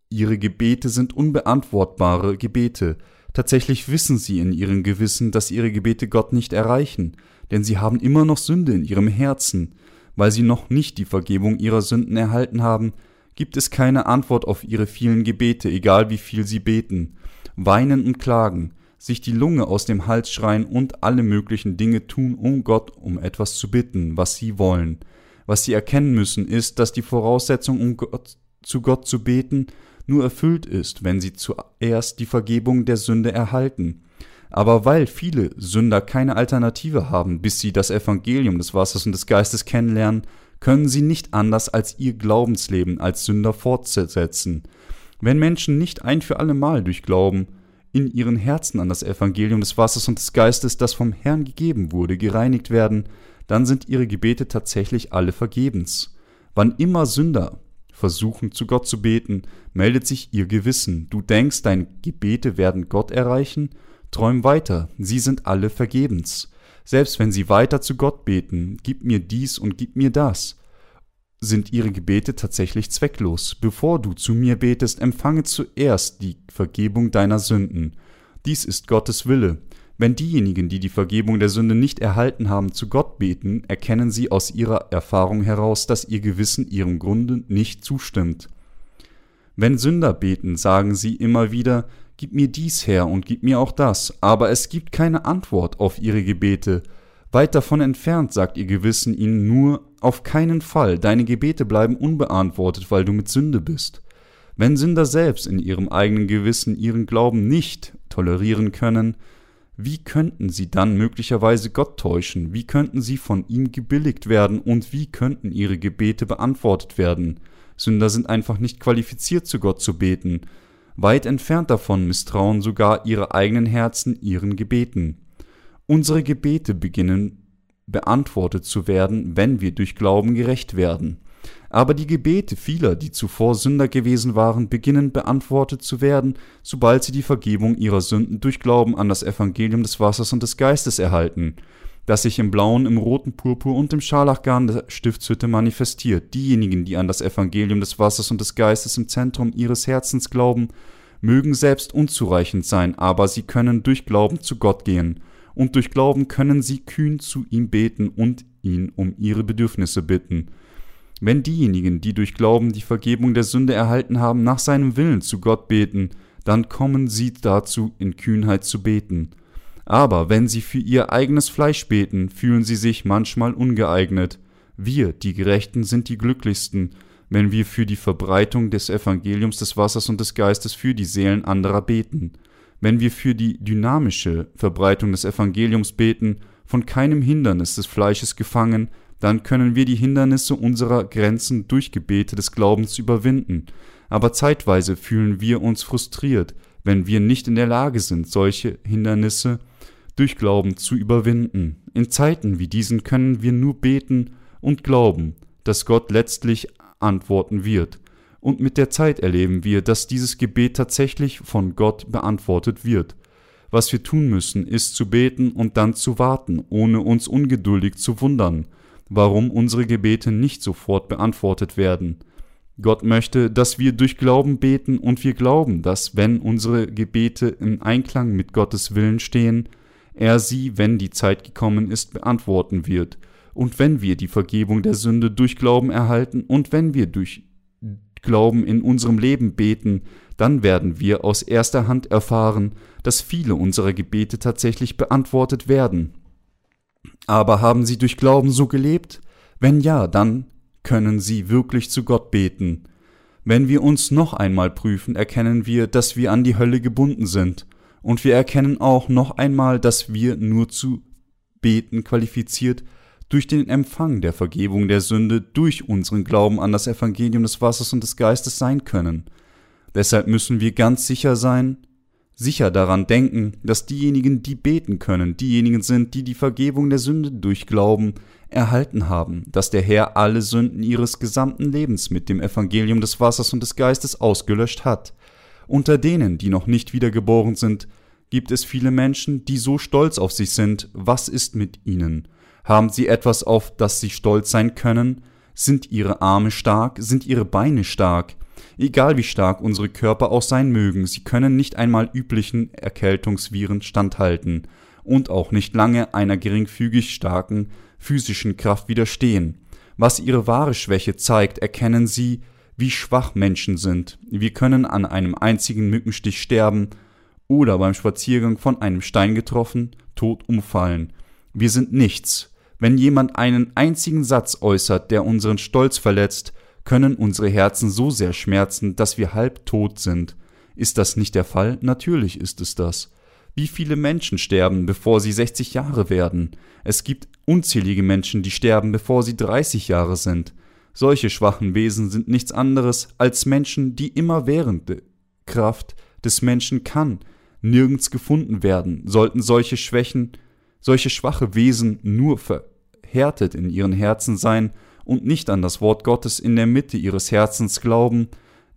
Ihre Gebete sind unbeantwortbare Gebete, Tatsächlich wissen sie in ihrem Gewissen, dass ihre Gebete Gott nicht erreichen, denn sie haben immer noch Sünde in ihrem Herzen. Weil sie noch nicht die Vergebung ihrer Sünden erhalten haben, gibt es keine Antwort auf ihre vielen Gebete, egal wie viel sie beten. Weinen und klagen, sich die Lunge aus dem Hals schreien und alle möglichen Dinge tun, um Gott um etwas zu bitten, was sie wollen. Was sie erkennen müssen, ist, dass die Voraussetzung, um Gott, zu Gott zu beten, nur erfüllt ist, wenn sie zuerst die Vergebung der Sünde erhalten. Aber weil viele Sünder keine Alternative haben, bis sie das Evangelium des Wassers und des Geistes kennenlernen, können sie nicht anders als ihr Glaubensleben als Sünder fortsetzen. Wenn Menschen nicht ein für alle Mal durch Glauben in ihren Herzen an das Evangelium des Wassers und des Geistes, das vom Herrn gegeben wurde, gereinigt werden, dann sind ihre Gebete tatsächlich alle vergebens. Wann immer Sünder versuchen, zu Gott zu beten, meldet sich ihr Gewissen. Du denkst, deine Gebete werden Gott erreichen? Träum weiter, sie sind alle vergebens. Selbst wenn sie weiter zu Gott beten, gib mir dies und gib mir das, sind ihre Gebete tatsächlich zwecklos. Bevor du zu mir betest, empfange zuerst die Vergebung deiner Sünden. Dies ist Gottes Wille. Wenn diejenigen, die die Vergebung der Sünde nicht erhalten haben, zu Gott beten, erkennen sie aus ihrer Erfahrung heraus, dass ihr Gewissen ihrem Grunde nicht zustimmt. Wenn Sünder beten, sagen sie immer wieder, Gib mir dies her und gib mir auch das, aber es gibt keine Antwort auf ihre Gebete. Weit davon entfernt sagt ihr Gewissen ihnen nur, auf keinen Fall, deine Gebete bleiben unbeantwortet, weil du mit Sünde bist. Wenn Sünder selbst in ihrem eigenen Gewissen ihren Glauben nicht tolerieren können, wie könnten sie dann möglicherweise Gott täuschen? Wie könnten sie von ihm gebilligt werden? Und wie könnten ihre Gebete beantwortet werden? Sünder sind einfach nicht qualifiziert, zu Gott zu beten. Weit entfernt davon misstrauen sogar ihre eigenen Herzen ihren Gebeten. Unsere Gebete beginnen beantwortet zu werden, wenn wir durch Glauben gerecht werden. Aber die Gebete vieler, die zuvor Sünder gewesen waren, beginnen beantwortet zu werden, sobald sie die Vergebung ihrer Sünden durch Glauben an das Evangelium des Wassers und des Geistes erhalten, das sich im blauen, im roten Purpur und im Scharlachgarn der Stiftshütte manifestiert. Diejenigen, die an das Evangelium des Wassers und des Geistes im Zentrum ihres Herzens glauben, mögen selbst unzureichend sein, aber sie können durch Glauben zu Gott gehen und durch Glauben können sie kühn zu ihm beten und ihn um ihre Bedürfnisse bitten. Wenn diejenigen, die durch Glauben die Vergebung der Sünde erhalten haben, nach seinem Willen zu Gott beten, dann kommen sie dazu, in Kühnheit zu beten. Aber wenn sie für ihr eigenes Fleisch beten, fühlen sie sich manchmal ungeeignet. Wir, die Gerechten, sind die glücklichsten, wenn wir für die Verbreitung des Evangeliums des Wassers und des Geistes für die Seelen anderer beten. Wenn wir für die dynamische Verbreitung des Evangeliums beten, von keinem Hindernis des Fleisches gefangen, dann können wir die Hindernisse unserer Grenzen durch Gebete des Glaubens überwinden. Aber zeitweise fühlen wir uns frustriert, wenn wir nicht in der Lage sind, solche Hindernisse durch Glauben zu überwinden. In Zeiten wie diesen können wir nur beten und glauben, dass Gott letztlich antworten wird und mit der Zeit erleben wir, dass dieses Gebet tatsächlich von Gott beantwortet wird. Was wir tun müssen, ist zu beten und dann zu warten, ohne uns ungeduldig zu wundern, warum unsere Gebete nicht sofort beantwortet werden. Gott möchte, dass wir durch Glauben beten und wir glauben, dass wenn unsere Gebete im Einklang mit Gottes Willen stehen, er sie, wenn die Zeit gekommen ist, beantworten wird. Und wenn wir die Vergebung der Sünde durch Glauben erhalten und wenn wir durch Glauben in unserem Leben beten, dann werden wir aus erster Hand erfahren, dass viele unserer Gebete tatsächlich beantwortet werden. Aber haben sie durch Glauben so gelebt? Wenn ja, dann können sie wirklich zu Gott beten. Wenn wir uns noch einmal prüfen, erkennen wir, dass wir an die Hölle gebunden sind, und wir erkennen auch noch einmal, dass wir nur zu beten qualifiziert durch den Empfang der Vergebung der Sünde durch unseren Glauben an das Evangelium des Wassers und des Geistes sein können. Deshalb müssen wir ganz sicher sein, sicher daran denken, dass diejenigen, die beten können, diejenigen sind, die die Vergebung der Sünde durch Glauben erhalten haben, dass der Herr alle Sünden ihres gesamten Lebens mit dem Evangelium des Wassers und des Geistes ausgelöscht hat. Unter denen, die noch nicht wiedergeboren sind, gibt es viele Menschen, die so stolz auf sich sind, was ist mit ihnen? Haben sie etwas, auf das sie stolz sein können? Sind ihre Arme stark? Sind ihre Beine stark? Egal wie stark unsere Körper auch sein mögen, sie können nicht einmal üblichen Erkältungsviren standhalten und auch nicht lange einer geringfügig starken physischen Kraft widerstehen. Was ihre wahre Schwäche zeigt, erkennen sie, wie schwach Menschen sind. Wir können an einem einzigen Mückenstich sterben oder beim Spaziergang von einem Stein getroffen, tot umfallen. Wir sind nichts, wenn jemand einen einzigen Satz äußert, der unseren Stolz verletzt, können unsere Herzen so sehr schmerzen, dass wir halb tot sind. Ist das nicht der Fall? Natürlich ist es das. Wie viele Menschen sterben, bevor sie 60 Jahre werden? Es gibt unzählige Menschen, die sterben, bevor sie 30 Jahre sind. Solche schwachen Wesen sind nichts anderes als Menschen, die immerwährende Kraft des Menschen kann, nirgends gefunden werden, sollten solche Schwächen, solche schwache Wesen nur ver verhärtet in ihren Herzen sein und nicht an das Wort Gottes in der Mitte ihres Herzens glauben,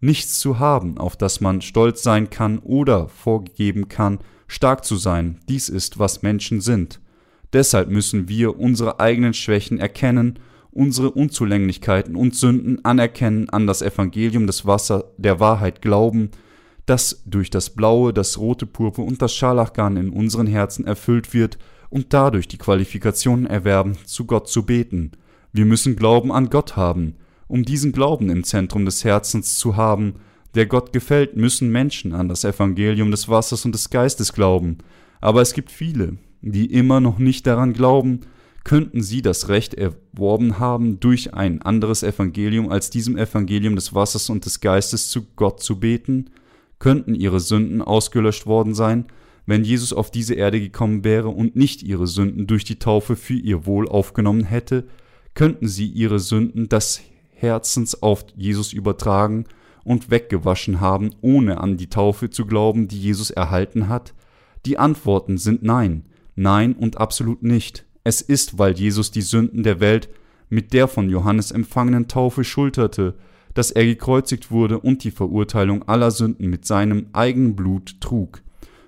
nichts zu haben, auf das man stolz sein kann oder vorgegeben kann, stark zu sein, dies ist, was Menschen sind. Deshalb müssen wir unsere eigenen Schwächen erkennen, unsere Unzulänglichkeiten und Sünden anerkennen, an das Evangelium des Wasser der Wahrheit glauben, das durch das blaue, das rote Purpur und das Scharlachgarn in unseren Herzen erfüllt wird und dadurch die Qualifikation erwerben, zu Gott zu beten. Wir müssen Glauben an Gott haben. Um diesen Glauben im Zentrum des Herzens zu haben, der Gott gefällt, müssen Menschen an das Evangelium des Wassers und des Geistes glauben. Aber es gibt viele, die immer noch nicht daran glauben, könnten sie das Recht erworben haben, durch ein anderes Evangelium als diesem Evangelium des Wassers und des Geistes zu Gott zu beten? Könnten ihre Sünden ausgelöscht worden sein, wenn Jesus auf diese Erde gekommen wäre und nicht ihre Sünden durch die Taufe für ihr Wohl aufgenommen hätte, könnten sie ihre Sünden des Herzens auf Jesus übertragen und weggewaschen haben, ohne an die Taufe zu glauben, die Jesus erhalten hat? Die Antworten sind nein, nein und absolut nicht. Es ist, weil Jesus die Sünden der Welt mit der von Johannes empfangenen Taufe schulterte, dass er gekreuzigt wurde und die Verurteilung aller Sünden mit seinem eigenen Blut trug.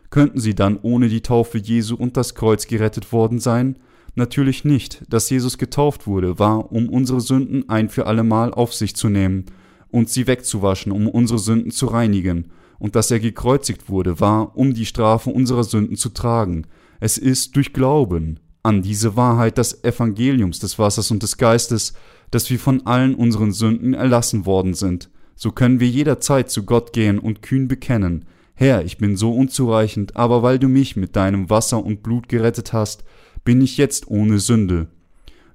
Könnten sie dann ohne die Taufe Jesu und das Kreuz gerettet worden sein? Natürlich nicht. Dass Jesus getauft wurde, war, um unsere Sünden ein für allemal auf sich zu nehmen und sie wegzuwaschen, um unsere Sünden zu reinigen. Und dass er gekreuzigt wurde, war, um die Strafe unserer Sünden zu tragen. Es ist durch Glauben an diese Wahrheit des Evangeliums des Wassers und des Geistes, dass wir von allen unseren Sünden erlassen worden sind. So können wir jederzeit zu Gott gehen und kühn bekennen, Herr, ich bin so unzureichend, aber weil du mich mit deinem Wasser und Blut gerettet hast, bin ich jetzt ohne Sünde.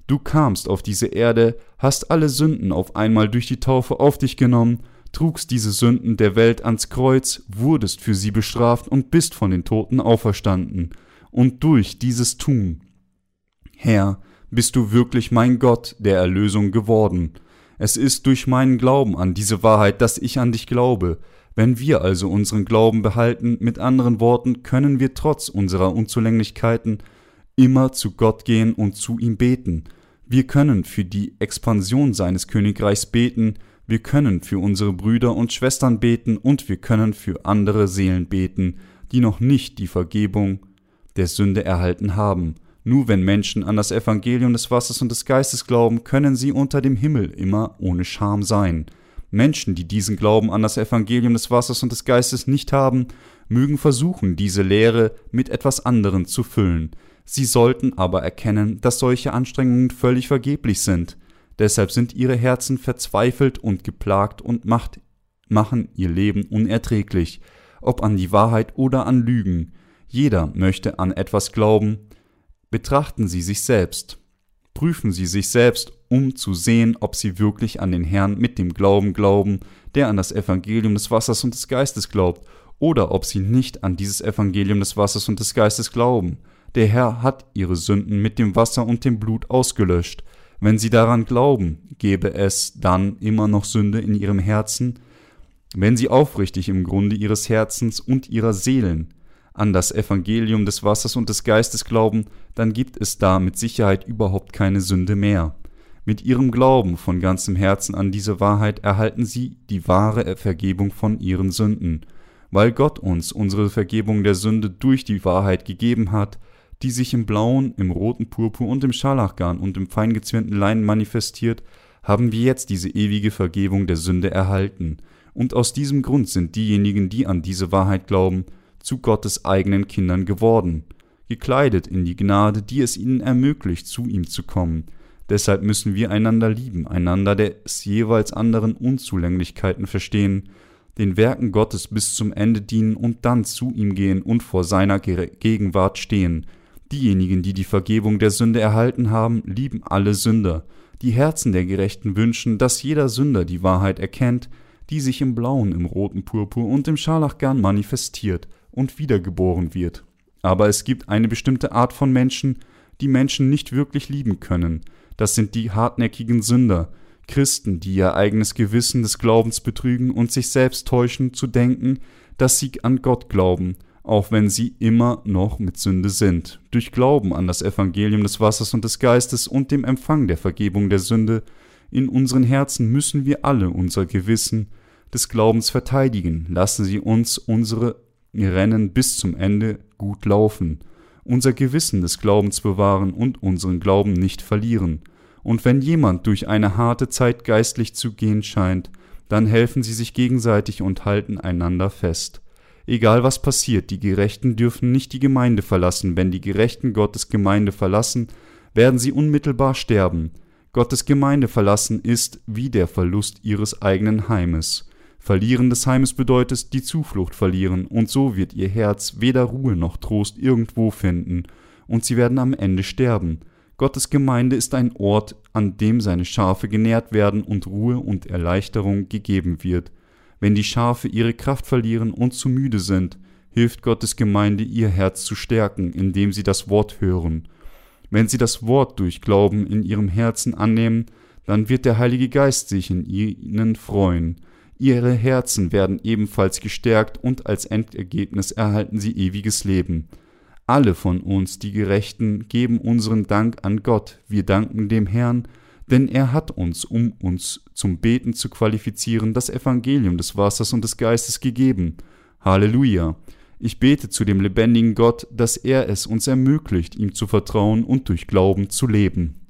Du kamst auf diese Erde, hast alle Sünden auf einmal durch die Taufe auf dich genommen, trugst diese Sünden der Welt ans Kreuz, wurdest für sie bestraft und bist von den Toten auferstanden. Und durch dieses Tun, Herr, bist du wirklich mein Gott der Erlösung geworden. Es ist durch meinen Glauben an diese Wahrheit, dass ich an dich glaube. Wenn wir also unseren Glauben behalten, mit anderen Worten, können wir trotz unserer Unzulänglichkeiten immer zu Gott gehen und zu ihm beten. Wir können für die Expansion seines Königreichs beten, wir können für unsere Brüder und Schwestern beten und wir können für andere Seelen beten, die noch nicht die Vergebung der Sünde erhalten haben. Nur wenn Menschen an das Evangelium des Wassers und des Geistes glauben, können sie unter dem Himmel immer ohne Scham sein. Menschen, die diesen Glauben an das Evangelium des Wassers und des Geistes nicht haben, mögen versuchen, diese Lehre mit etwas anderem zu füllen. Sie sollten aber erkennen, dass solche Anstrengungen völlig vergeblich sind. Deshalb sind ihre Herzen verzweifelt und geplagt und macht, machen ihr Leben unerträglich, ob an die Wahrheit oder an Lügen. Jeder möchte an etwas glauben. Betrachten Sie sich selbst. Prüfen Sie sich selbst, um zu sehen, ob Sie wirklich an den Herrn mit dem Glauben glauben, der an das Evangelium des Wassers und des Geistes glaubt, oder ob Sie nicht an dieses Evangelium des Wassers und des Geistes glauben. Der Herr hat ihre Sünden mit dem Wasser und dem Blut ausgelöscht. Wenn sie daran glauben, gäbe es dann immer noch Sünde in ihrem Herzen? Wenn sie aufrichtig im Grunde ihres Herzens und ihrer Seelen an das Evangelium des Wassers und des Geistes glauben, dann gibt es da mit Sicherheit überhaupt keine Sünde mehr. Mit ihrem Glauben von ganzem Herzen an diese Wahrheit erhalten sie die wahre Vergebung von ihren Sünden. Weil Gott uns unsere Vergebung der Sünde durch die Wahrheit gegeben hat, die sich im blauen, im roten Purpur und im Scharlachgarn und im feingezwirnten Leinen manifestiert, haben wir jetzt diese ewige Vergebung der Sünde erhalten. Und aus diesem Grund sind diejenigen, die an diese Wahrheit glauben, zu Gottes eigenen Kindern geworden, gekleidet in die Gnade, die es ihnen ermöglicht, zu ihm zu kommen. Deshalb müssen wir einander lieben, einander des jeweils anderen Unzulänglichkeiten verstehen, den Werken Gottes bis zum Ende dienen und dann zu ihm gehen und vor seiner Gegenwart stehen, Diejenigen, die die Vergebung der Sünde erhalten haben, lieben alle Sünder. Die Herzen der Gerechten wünschen, dass jeder Sünder die Wahrheit erkennt, die sich im Blauen, im roten Purpur und im Scharlachgarn manifestiert und wiedergeboren wird. Aber es gibt eine bestimmte Art von Menschen, die Menschen nicht wirklich lieben können. Das sind die hartnäckigen Sünder, Christen, die ihr eigenes Gewissen des Glaubens betrügen und sich selbst täuschen, zu denken, dass sie an Gott glauben auch wenn sie immer noch mit Sünde sind. Durch Glauben an das Evangelium des Wassers und des Geistes und dem Empfang der Vergebung der Sünde in unseren Herzen müssen wir alle unser Gewissen des Glaubens verteidigen. Lassen Sie uns unsere Rennen bis zum Ende gut laufen, unser Gewissen des Glaubens bewahren und unseren Glauben nicht verlieren. Und wenn jemand durch eine harte Zeit geistlich zu gehen scheint, dann helfen sie sich gegenseitig und halten einander fest. Egal was passiert, die Gerechten dürfen nicht die Gemeinde verlassen. Wenn die Gerechten Gottes Gemeinde verlassen, werden sie unmittelbar sterben. Gottes Gemeinde verlassen ist wie der Verlust ihres eigenen Heimes. Verlieren des Heimes bedeutet die Zuflucht verlieren, und so wird ihr Herz weder Ruhe noch Trost irgendwo finden, und sie werden am Ende sterben. Gottes Gemeinde ist ein Ort, an dem seine Schafe genährt werden und Ruhe und Erleichterung gegeben wird. Wenn die Schafe ihre Kraft verlieren und zu müde sind, hilft Gottes Gemeinde ihr Herz zu stärken, indem sie das Wort hören. Wenn sie das Wort durch Glauben in ihrem Herzen annehmen, dann wird der Heilige Geist sich in ihnen freuen. Ihre Herzen werden ebenfalls gestärkt und als Endergebnis erhalten sie ewiges Leben. Alle von uns, die Gerechten, geben unseren Dank an Gott. Wir danken dem Herrn, denn er hat uns, um uns zum Beten zu qualifizieren, das Evangelium des Wassers und des Geistes gegeben. Halleluja. Ich bete zu dem lebendigen Gott, dass er es uns ermöglicht, ihm zu vertrauen und durch Glauben zu leben.